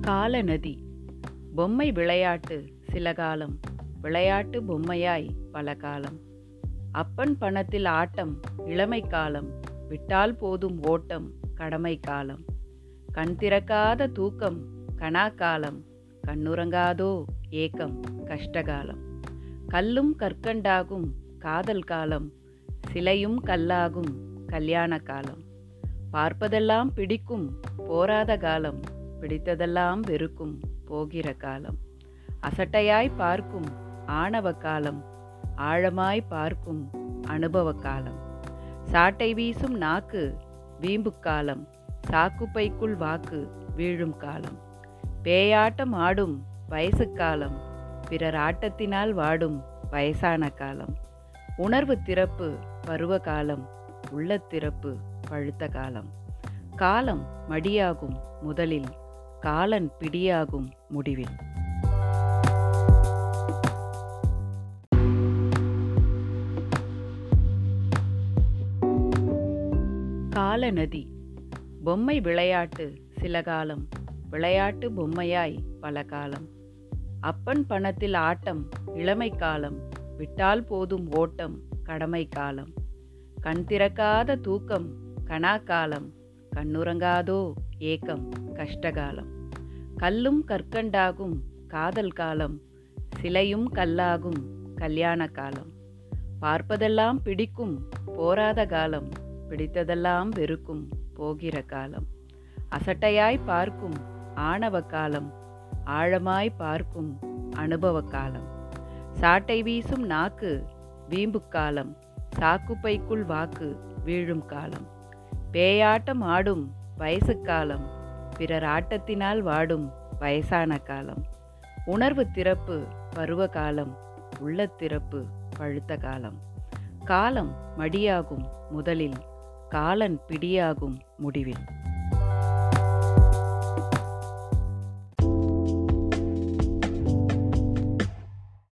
காலநதி. பொம்மை விளையாட்டு சில காலம் விளையாட்டு பொம்மையாய் பல காலம் அப்பன் பணத்தில் ஆட்டம் இளமை காலம் விட்டால் போதும் ஓட்டம் கடமை காலம். கண் திறக்காத தூக்கம் கணா காலம் கண்ணுறங்காதோ ஏக்கம் கஷ்டகாலம். கல்லும் கற்கண்டாகும் காதல் காலம் சிலையும் கல்லாகும் கல்யாண காலம். பார்ப்பதெல்லாம் பிடிக்கும் போராத காலம் பிடித்ததெல்லாம் வெறுக்கும் போகிற காலம். அசட்டையாய் பார்க்கும் ஆணவ காலம் ஆழமாய் பார்க்கும் அனுபவ காலம். சாட்டை வீசும் நாக்கு வீம்பு காலம் சாக்குப்பைக்குள் வாக்கு வீழும் காலம். பேயாட்டம் ஆடும் வயசு காலம் பிறர் ஆட்டத்தினால் வாடும் வயசான காலம். உணர்வு திறப்பு பருவ காலம் உள்ளத்திறப்பு பழுத்த காலம். காலம் மடியாகும் முதலில் காலன் பிடியாகும் முடிவில். காலநதி பொம்மை விளையாட்டு சில காலம் விளையாட்டு பொம்மையாய் பல காலம் அப்பன் பணத்தில் ஆட்டம் இளமை காலம் விட்டால் போதும் ஓட்டம் கடமை காலம். கண் திறக்காத தூக்கம் கணாக்காலம் கண்ணுறங்காதோ ஏக்கம் கஷ்டகாலம். கல்லும் கற்கண்டாகும் காதல் காலம் சிலையும் கல்லாகும் கல்யாண காலம். பார்ப்பதெல்லாம் பிடிக்கும் போராத காலம் பிடித்ததெல்லாம் வெறுக்கும் போகிற காலம். அசட்டையாய் பார்க்கும் ஆணவ காலம் ஆழமாய் பார்க்கும் அனுபவ காலம். சாட்டை வீசும் நாக்கு வீம்பு காலம் சாக்குப்பைக்குள் வாக்கு வீழும் காலம். பேயாட்டம் ஆடும் வயசு காலம் பிறர் ஆட்டத்தினால் வாடும் வயசான காலம். உணர்வு திறப்பு பருவ காலம் உள்ள திறப்பு பழுத்த காலம். காலம் மடியாகும் முதலில் காலன் பிடியாகும் முடிவில்.